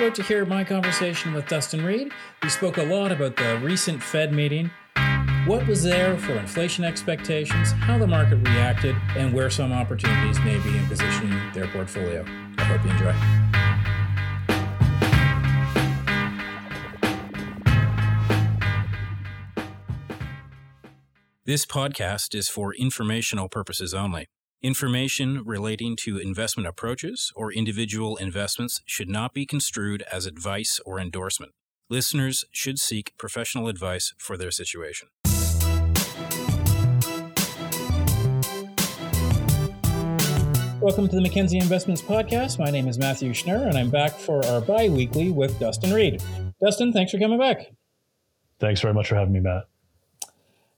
about to hear my conversation with Dustin Reid. We spoke a lot about the recent Fed meeting, what was there for inflation expectations, how the market reacted, and where some opportunities may be in positioning their portfolio. I hope you enjoy. This podcast is for informational purposes only. Information relating to investment approaches or individual investments should not be construed as advice or endorsement. Listeners should seek professional advice for their situation. Welcome to the Mackenzie Investments Podcast. My name is Matthew Schnurr, and I'm back for our bi weekly with Dustin Reid. Dustin, thanks for coming back. Thanks very much for having me, Matt.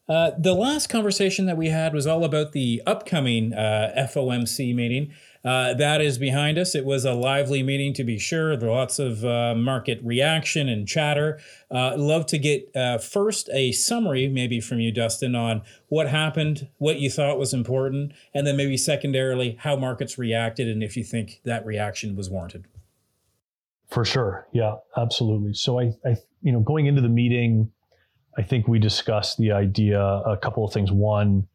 Uh, the last conversation that we had was all about the upcoming uh, FOMC meeting. Uh, that is behind us. It was a lively meeting, to be sure. There were lots of uh, market reaction and chatter. Uh, love to get first a summary, maybe from you, Dustin, on what happened, what you thought was important, and then maybe secondarily how markets reacted, and if you think that reaction was warranted. For sure, yeah, absolutely. So I, I you know, going into the meeting I think we discussed the idea, a couple of things. One,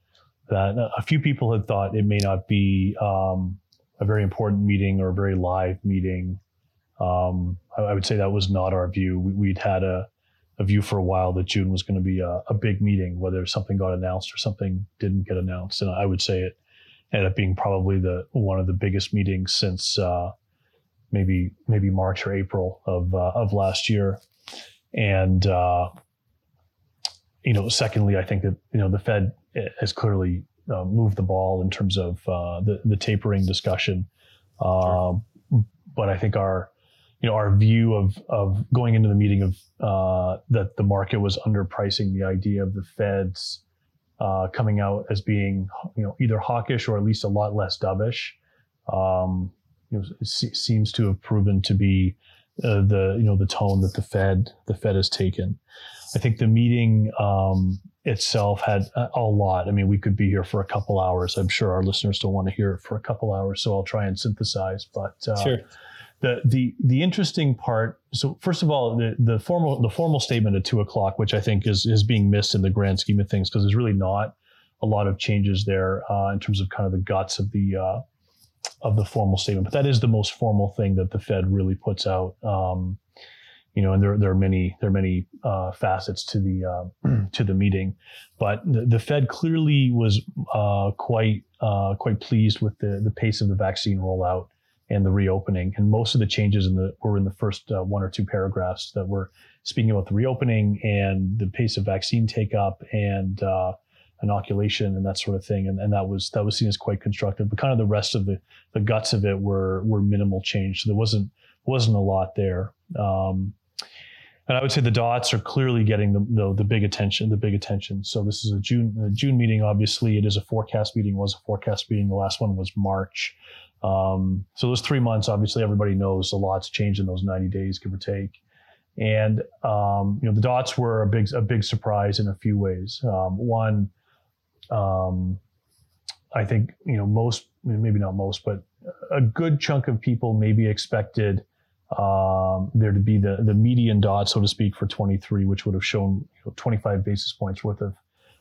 that a few people had thought it may not be um, a very important meeting or a very live meeting. Um, I, I, would say that was not our view. We, would had a, a, view for a while that June was going to be a, a, big meeting, whether something got announced or something didn't get announced. And I would say it ended up being probably the one of the biggest meetings since uh, maybe maybe March or April of uh, of last year. And uh, you know, secondly, I think that you know the Fed has clearly uh, moved the ball in terms of uh, the the tapering discussion. Uh, But I think our you know our view of of going into the meeting of uh, that the market was underpricing the idea of the Fed's uh, coming out as being you know either hawkish or at least a lot less dovish. Um, you know, seems to have proven to be uh, the you know the tone that the Fed the Fed has taken. I think the meeting um, itself had a, lot. I mean, we could be here for a couple hours. I'm sure our listeners don't want to hear it for a couple hours, so I'll try and synthesize. But uh, sure. The, the the interesting part. So first of all, the, the formal the formal statement at two o'clock, which I think is is being missed in the grand scheme of things, because there's really not a lot of changes there uh, in terms of kind of the guts of the uh, of the formal statement. But that is the most formal thing that the Fed really puts out. Um, you know, and there, there are many there are many uh, facets to the uh, to the meeting, but the, the Fed clearly was uh, quite uh, quite pleased with the the pace of the vaccine rollout and the reopening, and most of the changes in the were in the first uh, one or two paragraphs that were speaking about the reopening and the pace of vaccine take up and uh, inoculation and that sort of thing, and, and that was that was seen as quite constructive. But kind of the rest of the the guts of it were were minimal change, so there wasn't wasn't a lot there. Um, and I would say the dots are clearly getting the, the, the big attention. The big attention. So this is a June a June meeting. Obviously, it is a forecast meeting. Was a forecast meeting. The last one was March. Um, so those three months, obviously, everybody knows a lot's changed in those ninety days, give or take. And um, you know the dots were a big a big surprise in a few ways. Um, one, um, I think you know most maybe not most, but a good chunk of people maybe expected um, there to be the the median dot, so to speak, for 23, which would have shown you know, 25 basis points worth of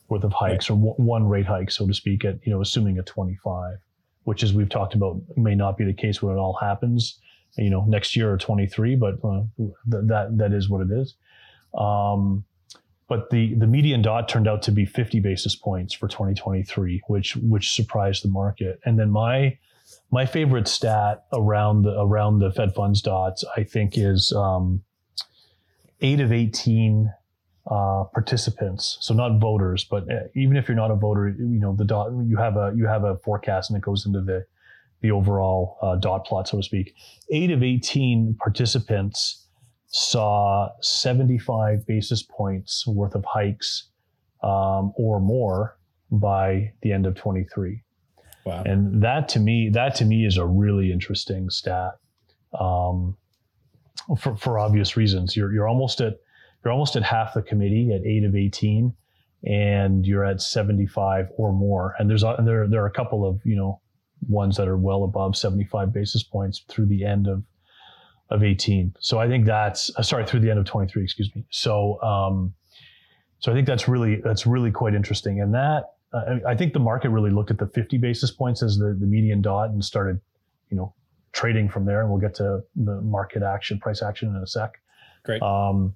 worth of hikes, right. or w- one rate hike, so to speak, at you know assuming a 25, which as we've talked about may not be the case when it all happens, you know, next year or 23, but uh, th- that that is what it is. Um, but the the median dot turned out to be 50 basis points for 2023, which which surprised the market. And then my my favorite stat around the around the Fed funds dots, I think, is um, eight of eighteen uh, participants. So not voters, but uh, even if you're not a voter, you know the dot. You have a you have a forecast, and it goes into the the overall uh, dot plot, so to speak. Eight of eighteen participants saw 75 basis points worth of hikes um, or more by the end of 23. Wow. And that to me, that to me is a really interesting stat. Um, for, for obvious reasons, you're, you're almost at, you're almost at half the committee at eight of 18 and you're at 75 or more. And there's, a, there, there are a couple of, you know, ones that are well above 75 basis points through the end of, of 18. So I think that's uh, sorry through the end of 23. Excuse me. So um, so I think that's really that's really quite interesting, and that uh, I think the market really looked at the 50 basis points as the, the median dot and started, you know, trading from there. And we'll get to the market action, price action in a sec. Great. Um,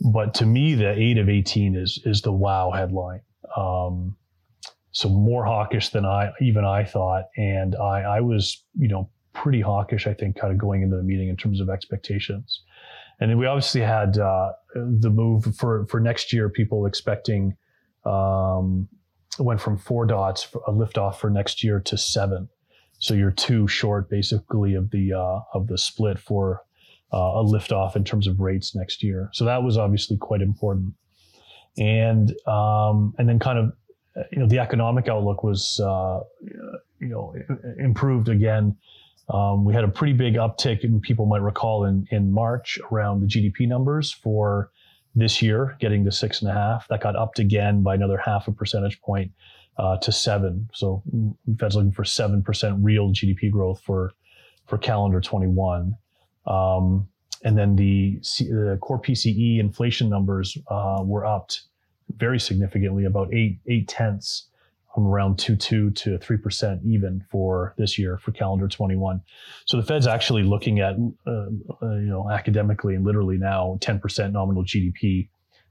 but to me, the eight of 18 is is the wow headline. Um, so more hawkish than I even I thought, and I I was you know pretty hawkish I think kind of going into the meeting in terms of expectations, and then we obviously had uh, the move for for next year. People expecting um, went from four dots for a liftoff for next year to seven, so you're two short basically of the uh, of the split for uh, a liftoff in terms of rates next year. So that was obviously quite important. And um, and then kind of you know the economic outlook was uh, you know improved again. Um, we had a pretty big uptick, and people might recall in in March around the GDP numbers for this year, getting to six and a half. That got upped again by another half a percentage point uh, to seven. So Fed's looking for seven percent real GDP growth for for calendar 21. Um, and then the, the, core PCE inflation numbers uh, were upped very significantly, about eight eight tenths, from around two two to three percent even for this year for calendar 21. So the Fed's actually looking at uh, uh, you know academically and literally now 10 percent nominal GDP.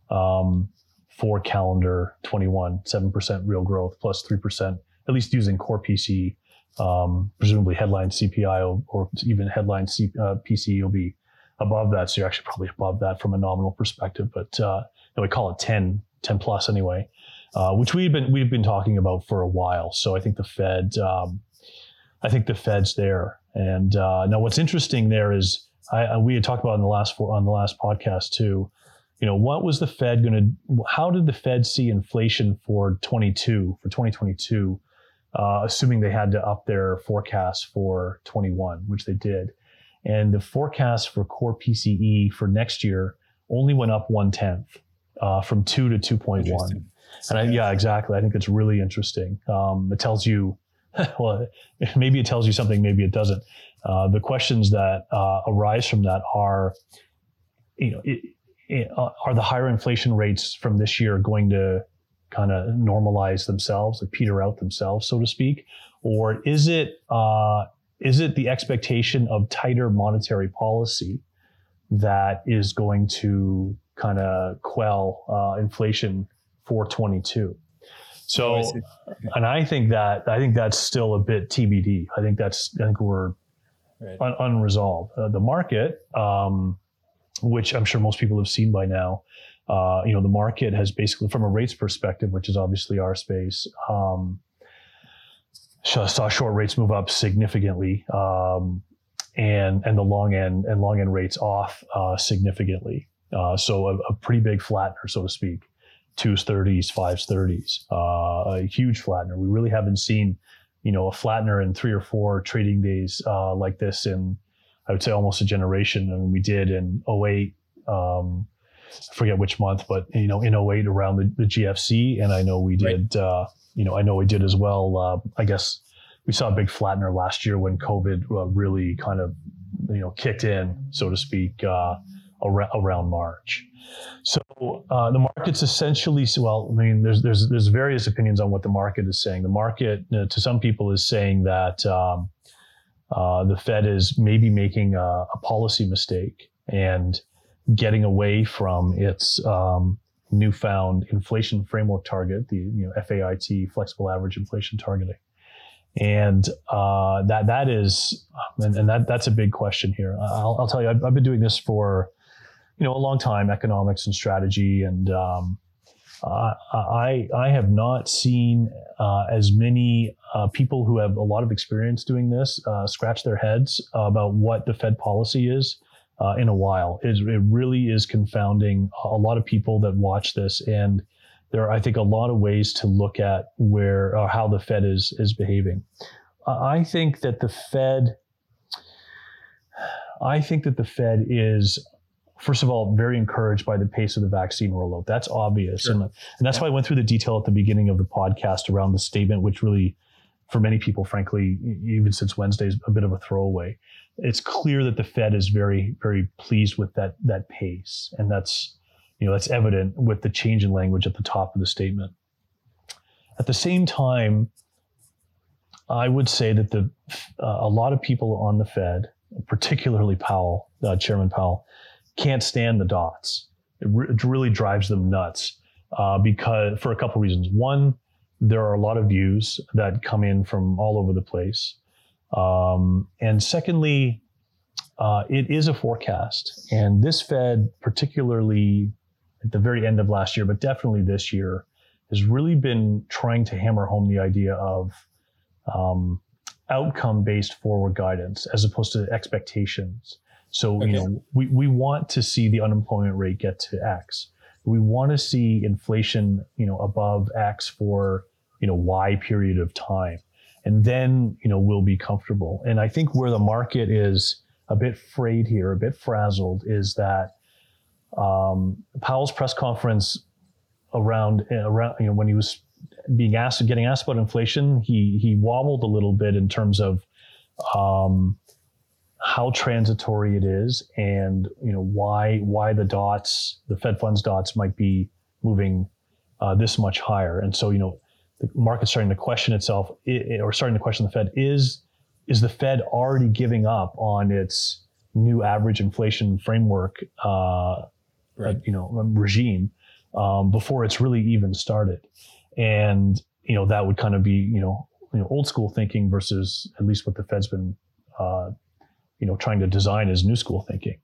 Um, for calendar 21, 7% real growth plus 3%, at least using core PCE um, presumably headline CPI or even headline C, uh, PCE will be above that. So you're actually probably above that from a nominal perspective, but uh, we call it 10, 10 plus anyway, uh, which we've been we've been talking about for a while. So I think the Fed, um, I think the Fed's there. And uh, now what's interesting there is I, we had talked about in the last on the last podcast too. You know, what was the Fed going to? How did the Fed see inflation for 22 for 2022? uh, assuming they had to up their forecast for 21, which they did. And the forecast for core PCE for next year only went up one tenth uh, from two to 2.1. And I, yeah, exactly. I think it's really interesting. Um, it tells you, well, maybe it tells you something, maybe it doesn't. Uh, the questions that uh, arise from that are, you know, it, it, uh, are the higher inflation rates from this year going to kind of normalize themselves, like peter out themselves, so to speak, or is it uh, is it the expectation of tighter monetary policy that is going to kind of quell uh, inflation for 22? So, oh, and I think that I think that's still a bit TBD. I think that's I think we're right. un- unresolved. Uh, the market, um, which I'm sure most people have seen by now, uh, you know, the market has basically, from a rates perspective, which is obviously our space, um, saw short rates move up significantly, um, and and the long end and long end rates off uh, significantly. Uh, so a, a, pretty big flattener, so to speak, twos, thirties, fives, thirties, uh, a huge flattener. We really haven't seen, you know, a flattener in three or four trading days uh, like this in, I would say, almost a generation. I mean, we did in 08. Um, I forget which month, but you know, in 08 around the, the GFC, and I know we did, right. uh, you know, I know we did as well. Uh, I guess we saw a big flattener last year when COVID uh, really kind of, you know, kicked in, so to speak, uh, around, March. So uh, the market's essentially well. I mean, there's there's there's various opinions on what the market is saying. The market, uh, to some people, is saying that um, the Fed is maybe making a, a policy mistake and getting away from its um, newfound inflation framework target, the you know FAIT, flexible average inflation targeting, and uh, that that is, and, and, that that's a big question here. I'll, I'll tell you, I've, I've, been doing this for you know a long time, economics and strategy, and um, I I have not seen uh, as many uh, people who have a lot of experience doing this uh, scratch their heads about what the Fed policy is uh, in a while. It, it really is confounding a lot of people that watch this, and there are, I think, a lot of ways to look at where uh, how the Fed is is behaving. I think that the Fed, I think that the Fed is first of all, very encouraged by the pace of the vaccine rollout. That's obvious. Sure. And, and that's yeah. why I went through the detail at the beginning of the podcast around the statement, which really for many people, frankly, even since Wednesday, is a bit of a throwaway. It's clear that the Fed is very, very pleased with that that pace, and that's you know that's evident with the change in language at the top of the statement. At the same time, I would say that the uh, a lot of people on the Fed, particularly Powell, uh, Chairman Powell, can't stand the dots. It, re- it really drives them nuts uh, because for a couple reasons. One, there are a lot of views that come in from all over the place. Um, and secondly, uh, it is a forecast. And this Fed, particularly at the very end of last year, but definitely this year, has really been trying to hammer home the idea of um, outcome based forward guidance as opposed to expectations. So, okay. you know, we, we want to see the unemployment rate get to X we want to see inflation, you know, above X for, you know, Y period of time. And then, you know, we'll be comfortable. And I think where the market is a bit frayed here, a bit frazzled, is that um, Powell's press conference around, around, you know, when he was being asked, getting asked about inflation, he he wobbled a little bit in terms of um, how transitory it is and you know why why the dots the fed funds dots might be moving uh, this much higher and so you know the market's starting to question itself it, or starting to question the fed is is the fed already giving up on its new average inflation framework uh, right. you know regime um, before it's really even started and you know that would kind of be you know, you know old school thinking versus at least what the fed's been uh, you know trying to design as new school thinking,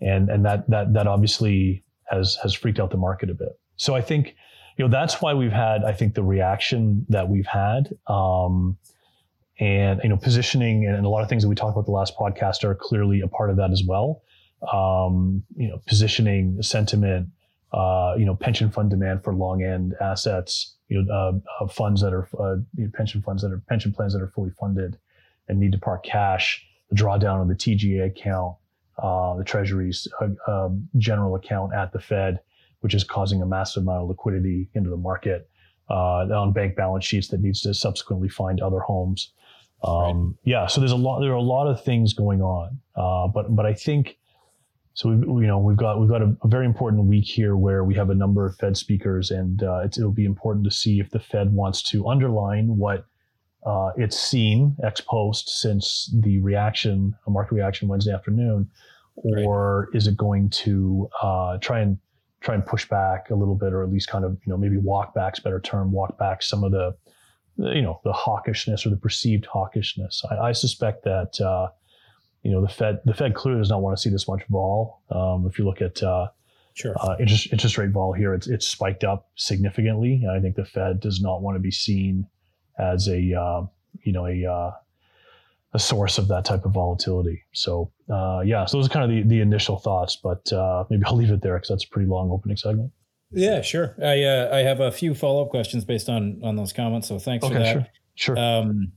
and and that that that obviously has has freaked out the market a bit. So I think you know that's why we've had I think the reaction that we've had. Um, and you know positioning and a lot of things that we talked about the last podcast are clearly a part of that as well um, you know positioning sentiment uh, you know pension fund demand for long end assets you know uh, uh, funds that are uh, pension funds that are pension plans that are fully funded and need to park cash the drawdown of the TGA account, uh, the Treasury's uh, um, general account at the Fed, which is causing a massive amount of liquidity into the market uh, on bank balance sheets that needs to subsequently find other homes. Um, right. Yeah, so there's a lot. There are a lot of things going on, uh, but but I think so. We you know we've got we've got a, a, very important week here where we have a number of Fed speakers, and uh, it'll be important to see if the Fed wants to underline what uh, it's seen ex post since the reaction, a market reaction Wednesday afternoon, or right. is it going to uh, try and try and push back a little bit, or at least kind of you know maybe walk back's better term, walk back some of the you know the hawkishness or the perceived hawkishness. I, I suspect that uh, you know the Fed the Fed clearly does not want to see this much vol. Um, if you look at uh, Sure. Uh, interest interest rate vol here, it's it's spiked up significantly. I think the Fed does not want to be seen as a uh, you know a uh, a source of that type of volatility. So uh, yeah, so those are kind of the, the initial thoughts, but uh, maybe I'll leave it there because that's a pretty long opening segment. Yeah, sure. I uh, I have a few follow up questions based on on those comments. So thanks okay, for that. Sure. Sure. Um,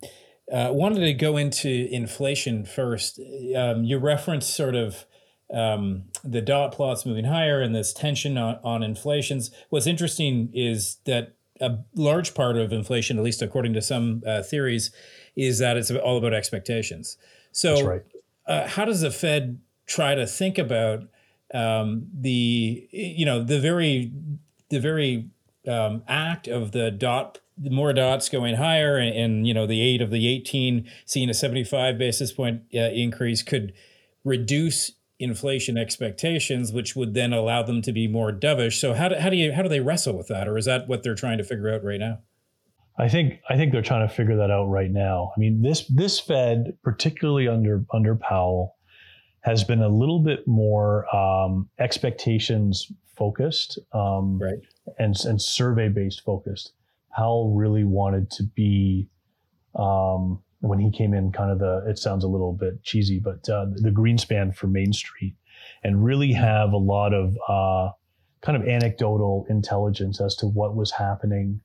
uh, wanted to go into inflation first. Um, you referenced sort of um, the dot plots moving higher and this tension on, on inflations. What's interesting is that a large part of inflation, at least according to some uh, theories, is that it's all about expectations. So, right. uh, how does the Fed try to think about um, the you know the very the very um, act of the dot more dots going higher and, and, you know the eight of the 18 seeing a 75 basis point uh, increase could reduce inflation expectations, which would then allow them to be more dovish. So how do, how do you how do they wrestle with that, or is that what they're trying to figure out right now? I think I think they're trying to figure that out right now. I mean, this this Fed, particularly under under Powell, has been a little bit more um, expectations focused, um, right, and and survey based focused. Powell really wanted to be um, when he came in, kind of the, it sounds a little bit cheesy, but uh, the Greenspan for Main Street and really have a lot of uh, kind of anecdotal intelligence as to what was happening,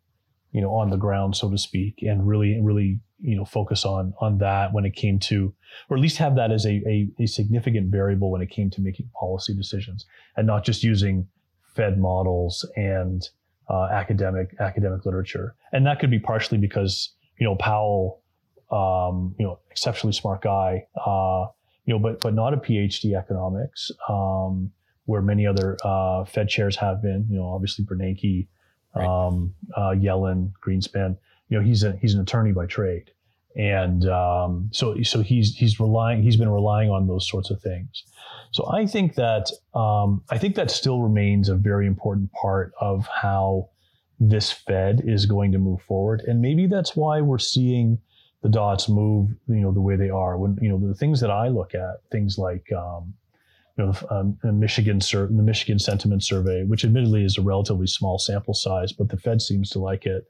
you know, on the ground, so to speak, and really, really, you know, focus on on that when it came to, or at least have that as a, a, a significant variable when it came to making policy decisions, and not just using Fed models and uh, academic academic literature. And that could be partially because you know Powell um, you know, exceptionally smart guy, uh, you know, but but not a PhD economics, um, where many other uh, Fed chairs have been. You know, obviously Bernanke, right. um, uh, Yellen, Greenspan. You know, he's a he's an attorney by trade, and um, so so he's he's relying he's been relying on those sorts of things. So I think that um, I think that still remains a very important part of how this Fed is going to move forward, and maybe that's why we're seeing the dots move, you know, the way they are. When you know the things that I look at, things like um, you know the, um, Michigan sur- the Michigan Sentiment Survey, which admittedly is a relatively small sample size, but the Fed seems to like it,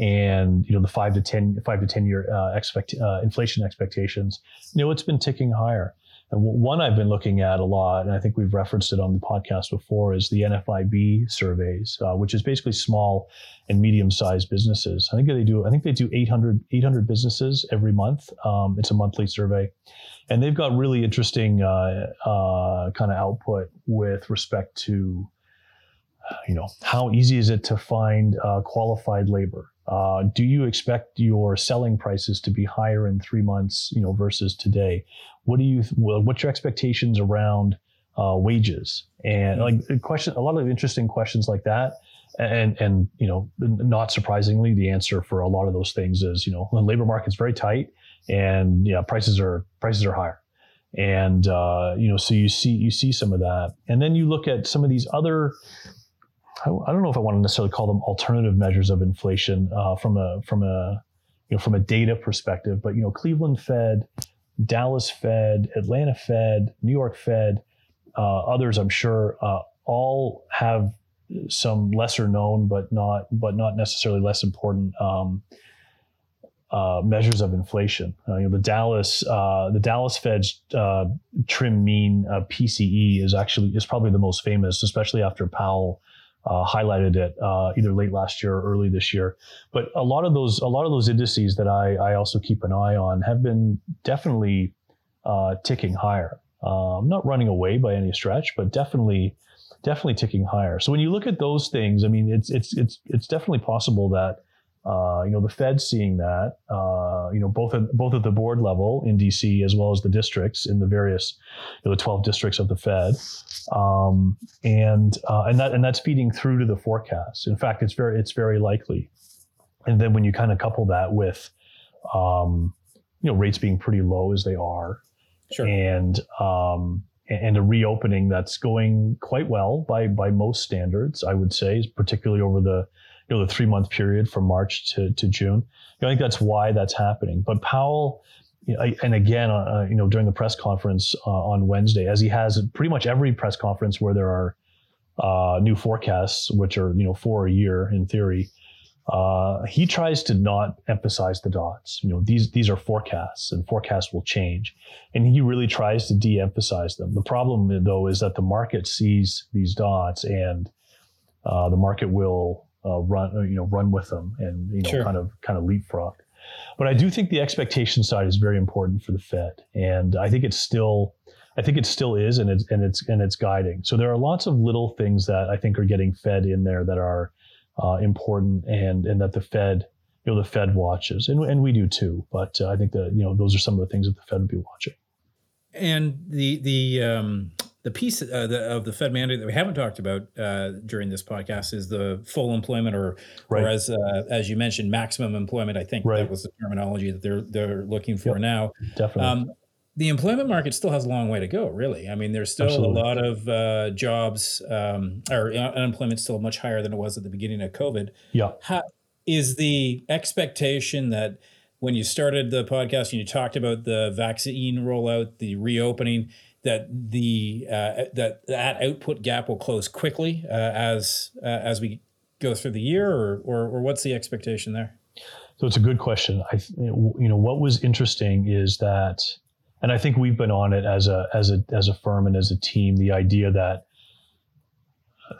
and you know the five to ten five to ten year uh, expect uh, inflation expectations. You know, it's been ticking higher. And one I've been looking at a lot, and I think we've referenced it on the podcast before, is the NFIB surveys, uh, which is basically small and medium-sized businesses. I think they do. I think they do 800, 800 businesses every month. Um, it's a monthly survey, and they've got really interesting uh, uh, kind of output with respect to, you know, how easy is it to find uh, qualified labor? Uh, do you expect your selling prices to be higher in three months, you know, versus today? What do you? What's your expectations around uh, wages? And mm-hmm. like question, a lot of interesting questions like that. And and you know, not surprisingly, the answer for a lot of those things is you know, the labor market's very tight, and yeah, prices are prices are higher and uh, you know so you see you see some of that and then you look at some of these other I, don't know if I want to necessarily call them alternative measures of inflation uh, from a from a you know from a data perspective, but you know Cleveland Fed, Dallas Fed, Atlanta Fed, New York Fed, uh, others I'm sure uh, all have some lesser known but not but not necessarily less important um, uh, measures of inflation. Uh, you know, the Dallas uh, the Dallas Fed's uh, trim mean uh, PCE is actually is probably the most famous, especially after Powell uh, highlighted it uh, either late last year or early this year. But a lot of those a lot of those indices that I, I also keep an eye on have been definitely uh, ticking higher. Um, not running away by any stretch, but definitely definitely ticking higher. So when you look at those things, I mean, it's it's it's it's definitely possible that uh, you know, the Fed seeing that, uh, you know, both at both at the board level in DC as well as the districts in the various, you know, the 12 districts of the Fed, um, and uh, and that and that's feeding through to the forecast. In fact, it's very it's very likely. And then when you kind of couple that with, um, you know, rates being pretty low as they are, sure. and um, and a reopening that's going quite well by by most standards, I would say, particularly over the you know, the three month period from March to, to June. You know, I think that's why that's happening. But Powell, and again, uh, you know, during the press conference uh, on Wednesday, as he has pretty much every press conference where there are uh, new forecasts, which are you know for a year in theory, uh, he tries to not emphasize the dots. You know, these these are forecasts, and forecasts will change, and he really tries to de-emphasize them. The problem, though, is that the market sees these dots, and uh, the market will uh, run uh, you know run with them and you know sure. kind of kind of leapfrog. But I do think the expectation side is very important for the Fed, and I think it's still I think it still is, and it's and it's and it's guiding. So there are lots of little things that I think are getting fed in there that are uh, important, and and that the Fed you know the Fed watches, and and we do too. But uh, I think that you know those are some of the things that the Fed would be watching. And the the um, the piece uh, the, of the Fed mandate that we haven't talked about uh, during this podcast is the full employment, or, right. or as uh, as you mentioned, maximum employment. I think right. that was the terminology that they're they're looking for yep. now. Definitely. Um, the employment market still has a long way to go. Really, I mean, there's still Absolutely. a lot of uh, jobs, um, or unemployment still much higher than it was at the beginning of COVID. Yeah. How, is the expectation that when you started the podcast and you talked about the vaccine rollout, the reopening? That the uh, that that output gap will close quickly uh, as uh, as we go through the year, or, or, or what's the expectation there? So it's a good question. I you know what was interesting is that, and I think we've been on it as a as a as a firm and as a team. The idea that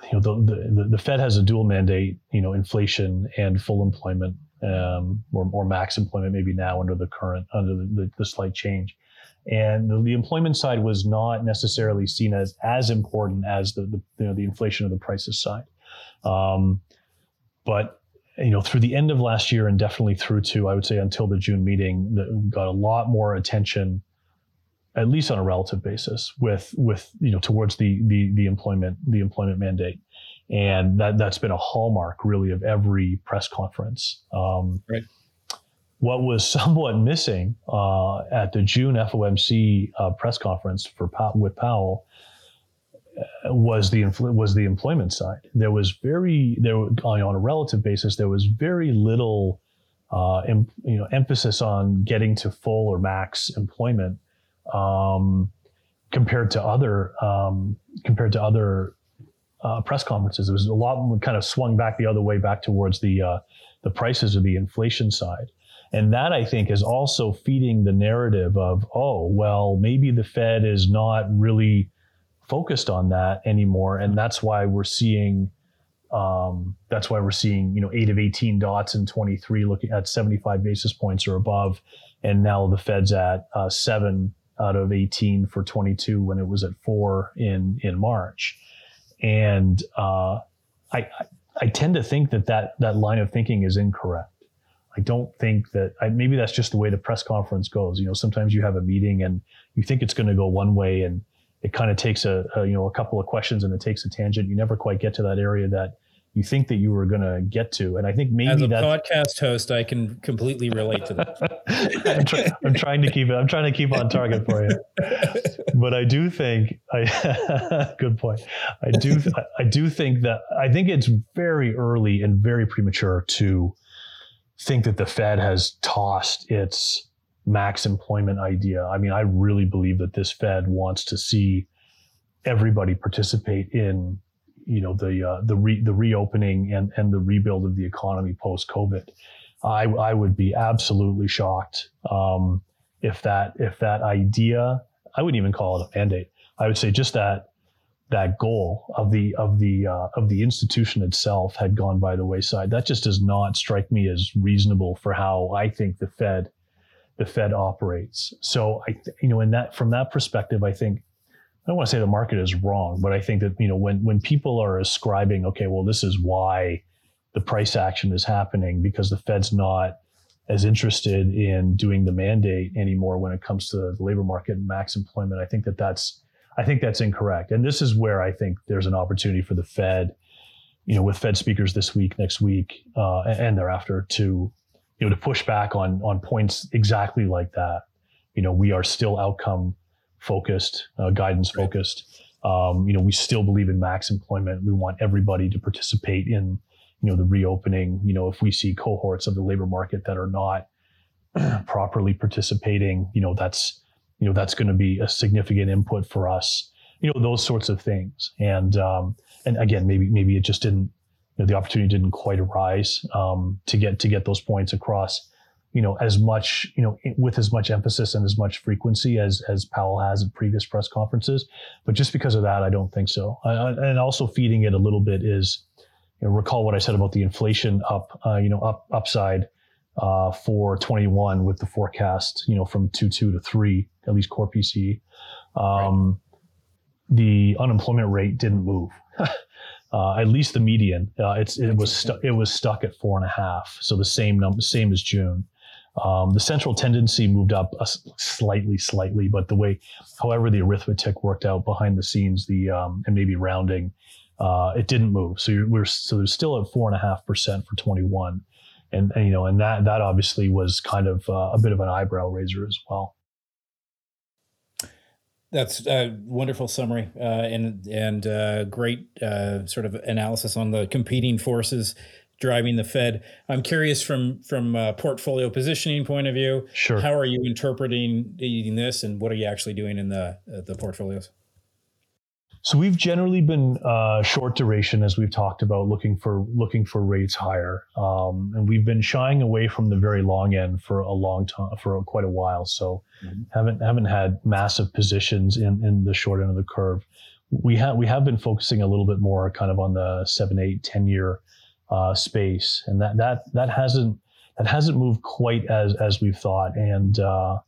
you know the the, the Fed has a dual mandate, you know, inflation and full employment, um, or or max employment maybe now under the current under the, the, the slight change and the, the, employment side was not necessarily seen as as important as the, the you know the inflation of the prices side. Um, but you know, through the end of last year and definitely through to I would say until the June meeting, that got a lot more attention, at least on a relative basis, with with you know towards the the the employment the employment mandate, and that that's been a hallmark really of every press conference. Um, right. What was somewhat missing uh, at the June FOMC uh, press conference for with Powell was the was the employment side. There was very there on a relative basis there was very little uh, em, you know emphasis on getting to full or max employment um, compared to other um, compared to other uh, press conferences. It was a lot kind of swung back the other way back towards the uh, the prices of the inflation side. And that I think is also feeding the narrative of, oh, well, maybe the Fed is not really focused on that anymore, and that's why we're seeing um, that's why we're seeing you know eight of 18 dots in 23 looking at 75 basis points or above, and now the Fed's at uh, seven out of 18 for 22 when it was at four in in March, and uh, I I tend to think that that that line of thinking is incorrect. I don't think that I, maybe that's just the way the press conference goes. You know, sometimes you have a meeting and you think it's going to go one way, and it kind of takes a, a, you know a couple of questions and it takes a tangent. You never quite get to that area that you think that you were going to get to. And I think maybe as a podcast host, I can completely relate to that. I'm, try, I'm, trying to keep it. I'm trying to keep on target for you. But I do think I good point. I do I do think that I think it's very early and very premature to think that the Fed has tossed its max employment idea. I mean, I really believe that this Fed wants to see everybody participate in, you know, the uh, the re- the reopening and and the rebuild of the economy post COVID. I I would be absolutely shocked um, if that if that idea. I wouldn't even call it a mandate. I would say just that that goal of the of the uh, of the institution itself had gone by the wayside. That just does not strike me as reasonable for how I think the Fed the Fed operates. So I, you know, in that from that perspective, I think I don't want to say the market is wrong, but I think that you know when when people are ascribing, okay, well, this is why the price action is happening because the Fed's not as interested in doing the mandate anymore when it comes to the labor market and max employment. I think that that's I think that's incorrect, and this is where I think there's an opportunity for the Fed, you know, with Fed speakers this week, next week, uh, and thereafter to you know, to push back on on points exactly like that. You know, we are still outcome focused, uh, guidance focused. Um, you know, we still believe in max employment. We want everybody to participate in, you know, the reopening. You know, if we see cohorts of the labor market that are not properly participating, you know, that's, you know, that's going to be a significant input for us. You know, those sorts of things. And um, and again, maybe maybe it just didn't you know, the opportunity didn't quite arise um, to get to get those points across. You know, as much you know with as much emphasis and as much frequency as as Powell has in previous press conferences, but just because of that, I don't think so. Uh, and also feeding it a little bit is, you know, recall what I said about the inflation up, uh, you know, up upside uh, for 21 with the forecast, you know, from two two to three, at least core PCE. Um, right. The unemployment rate didn't move. uh, at least the median. Uh, it's it was stu- it was stuck at four and a half, so the same number, same as June. Um, the central tendency moved up slightly, slightly, but the way, however, the arithmetic worked out behind the scenes, the um, and maybe rounding, uh, it didn't move. So we're so there's still at four and a half percent for 21, and, and, you know, and that that obviously was kind of uh, a bit of an eyebrow raiser as well. That's a wonderful summary uh, and and uh, great uh, sort of analysis on the competing forces driving the Fed. I'm curious from from a portfolio positioning point of view. Sure. How are you interpreting this, and what are you actually doing in the uh, the portfolios? So we've generally been uh, short duration, as we've talked about, looking for looking for rates higher, um, and we've been shying away from the very long end for a long time, for quite a while. So mm-hmm. haven't haven't had massive positions in in the short end of the curve. We have we have been focusing a little bit more, kind of on the seven, eight, ten year uh, space, and that that that hasn't that hasn't moved quite as as we've thought, and uh,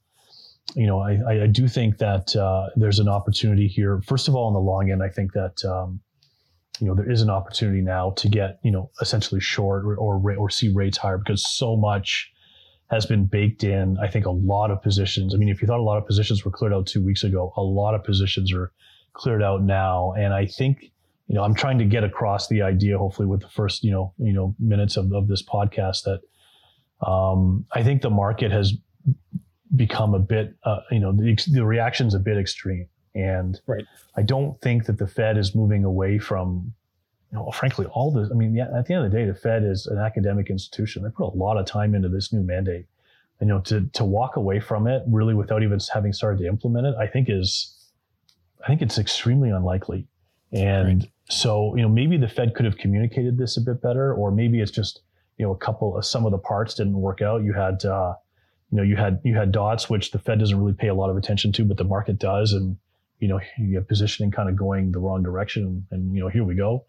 you know, I, I do think that uh, there's an opportunity here. First of all, on the long end, I think that um, you know, there is an opportunity now to get, you know, essentially short or, or, or see rates higher because so much has been baked in. I think a lot of positions, I mean, if you thought a lot of positions were cleared out two weeks ago, a lot of positions are cleared out now. And I think, you know, I'm trying to get across the idea, hopefully with the first, you know, you know, minutes of, of this podcast that um, I think the market has become a bit, uh, you know, the, the reaction's a bit extreme. And right. I don't think that the Fed is moving away from, you know, frankly, all this. I mean, at the end of the day, the Fed is an academic institution. They put a lot of time into this new mandate. And, You know, to, to walk away from it really without even having started to implement it, I think is, I think it's extremely unlikely. And right. so, you know, maybe the Fed could have communicated this a bit better, or maybe it's just, you know, a couple of some of the parts didn't work out. You had, uh, you know, you had you had dots which the Fed doesn't really pay a lot of attention to, but the market does, and you know, you have positioning kind of going the wrong direction, and you know, here we go.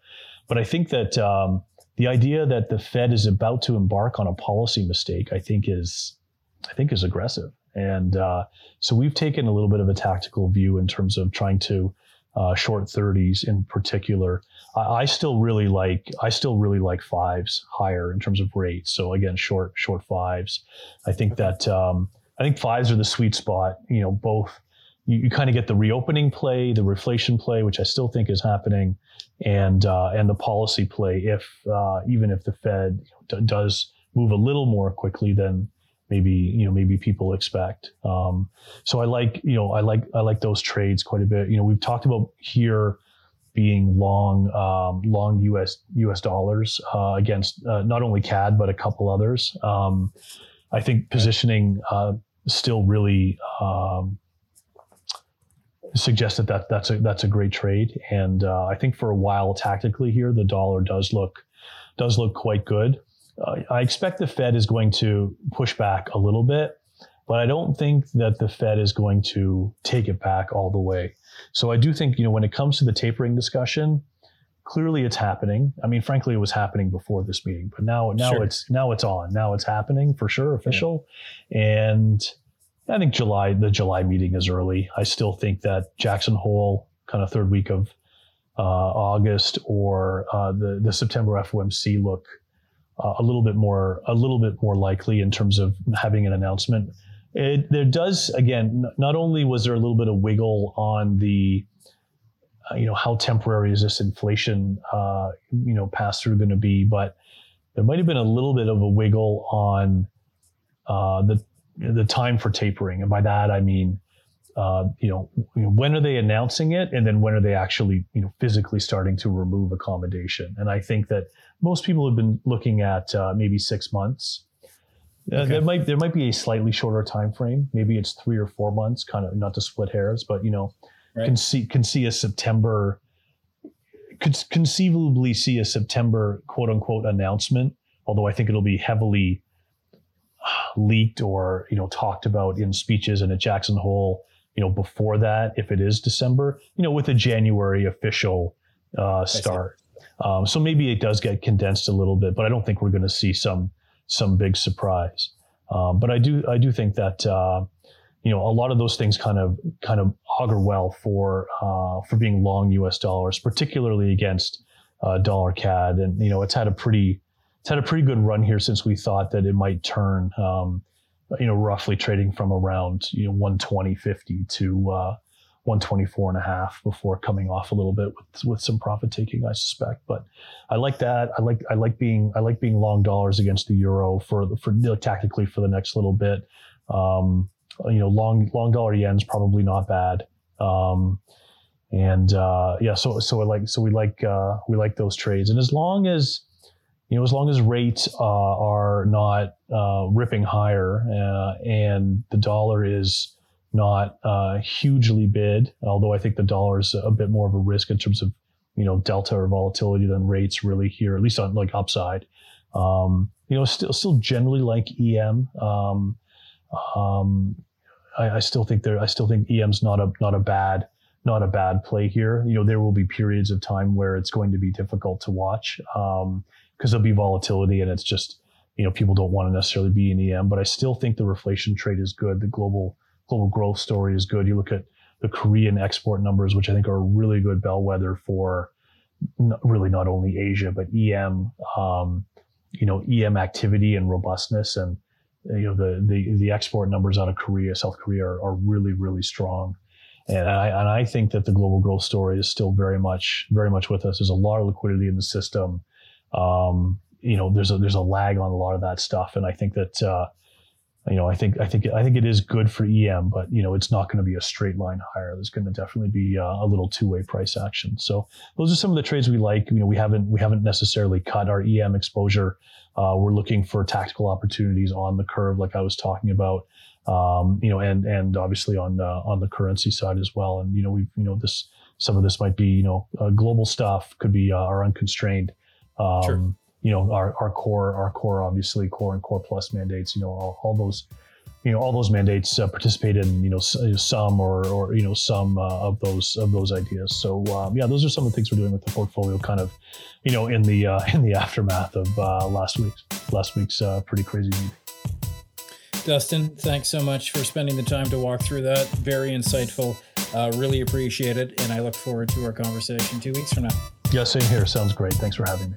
But I think that um, the idea that the Fed is about to embark on a policy mistake, I think is, I think is aggressive, and uh, so we've taken a little bit of a tactical view in terms of trying to uh, short 30s in particular. I, I, still really like I still really like fives higher in terms of rates. So again, short short fives. I think that um, I think fives are the sweet spot. You know, both you, you kind of get the reopening play, the reflation play, which I still think is happening, and uh, and the policy play. If uh, even if the Fed d- does move a little more quickly than maybe you know maybe people expect. Um, so I like you know I like I like those trades quite a bit. You know we've talked about here being long um, long U.S. U.S. dollars uh, against uh, not only CAD but a couple others. Um, I think positioning uh, still really um, suggests that, that that's a that's a great trade. And uh, I think for a while tactically here, the dollar does look does look quite good. Uh, I expect the Fed is going to push back a little bit, but I don't think that the Fed is going to take it back all the way. So I do think you know when it comes to the tapering discussion, clearly it's happening. I mean, frankly, it was happening before this meeting, but now now sure. it's now it's on. Now it's happening for sure, official, yeah. and I think July, the July meeting is early. I still think that Jackson Hole, kind of third week of uh, August, or uh, the the September FOMC look uh, a little bit more a little bit more likely in terms of having an announcement. It, there does again. Not only was there a little bit of wiggle on the, uh, you know, how temporary is this inflation, uh, you know, pass through going to be, but there might have been a little bit of a wiggle on uh, the the time for tapering, and by that I mean, uh, you, know, when are they announcing it, and then when are they actually, you know, physically starting to remove accommodation? And I think that most people have been looking at uh, maybe six months. Uh, okay. Uh, there might there might be a slightly shorter time frame. Maybe it's three or four months. Kind of not to split hairs, but you know, right. can see can see a September could conceivably see a September quote unquote announcement. Although I think it'll be heavily leaked or you know talked about in speeches and at Jackson Hole, you know, before that, if it is December, you know, with a January official uh, start. Um, so maybe it does get condensed a little bit, but I don't think we're going to see some some big surprise. Um, but I do I do think that uh, you know a lot of those things kind of kind of augur well for uh, for being long U.S. dollars, particularly against uh, dollar CAD, and you know it's had a pretty it's had a pretty good run here since we thought that it might turn. Um, you know, roughly trading from around you know 120.50 to uh, 124 and a half before coming off a little bit with, with some profit taking, I suspect. But I like that. I like I like being I like being long dollars against the euro for for you know, tactically for the next little bit. Um, you know, long long dollar yen's probably not bad. Um, and uh, yeah, so so I like so we like uh, we like those trades. And as long as you know, as long as rates uh, are not uh, ripping higher uh, and the dollar is not uh, hugely bid, although I think the dollar is a bit more of a risk in terms of you know delta or volatility than rates really here, at least on like upside. Um, you know, still still generally like EM. Um, um, I, I, still think there. I still think EM's not a not a bad not a bad play here. You know, there will be periods of time where it's going to be difficult to watch. Um, because there'll be volatility and it's just you know people don't want to necessarily be in EM. But I still think the reflation trade is good. The global global growth story is good. You look at the Korean export numbers, which I think are a really good bellwether for really not only Asia but EM, um, you know, EM activity and robustness, and you know the the the export numbers out of Korea, South Korea are, are really really strong. And I, and I think that the global growth story is still very much very much with us. There's a lot of liquidity in the system. Um, you know, there's a there's a lag on a lot of that stuff, and I think that uh, you know, I think I think I think it is good for EM, but you know, it's not going to be a straight line higher. There's going to definitely be uh, a little two way price action. So those are some of the trades we like. You know, we haven't we haven't necessarily cut our EM exposure. Uh, we're looking for tactical opportunities on the curve, like I was talking about. Um, you know, and and obviously on uh, on the currency side as well. And you know, we you know this some of this might be you know uh, global stuff, could be uh, our unconstrained. Um, sure you know, our, our core, our core, obviously core and core plus mandates, you know, all, all those, you know, all those mandates uh, participate in, you know, some or, or, you know, some uh, of those, of those ideas. So, um, yeah, those are some of the things we're doing with the portfolio kind of, you know, in the, uh, in the aftermath of uh, last week's, last week's uh, pretty crazy meeting. Dustin, thanks so much for spending the time to walk through that. Very insightful. Uh, really appreciate it. And I look forward to our conversation two weeks from now. Yeah, same here. Sounds great. Thanks for having me.